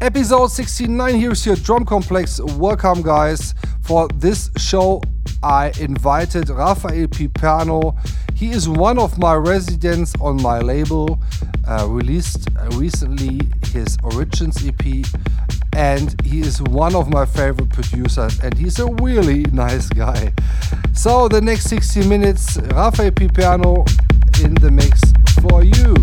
Episode 69, here's your Drum Complex. Welcome, guys. For this show, I invited Rafael Piperno. He is one of my residents on my label, uh, released recently his Origins EP, and he is one of my favorite producers, and he's a really nice guy. So, the next 60 minutes, Rafael Piperno in the mix for you.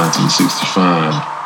1965.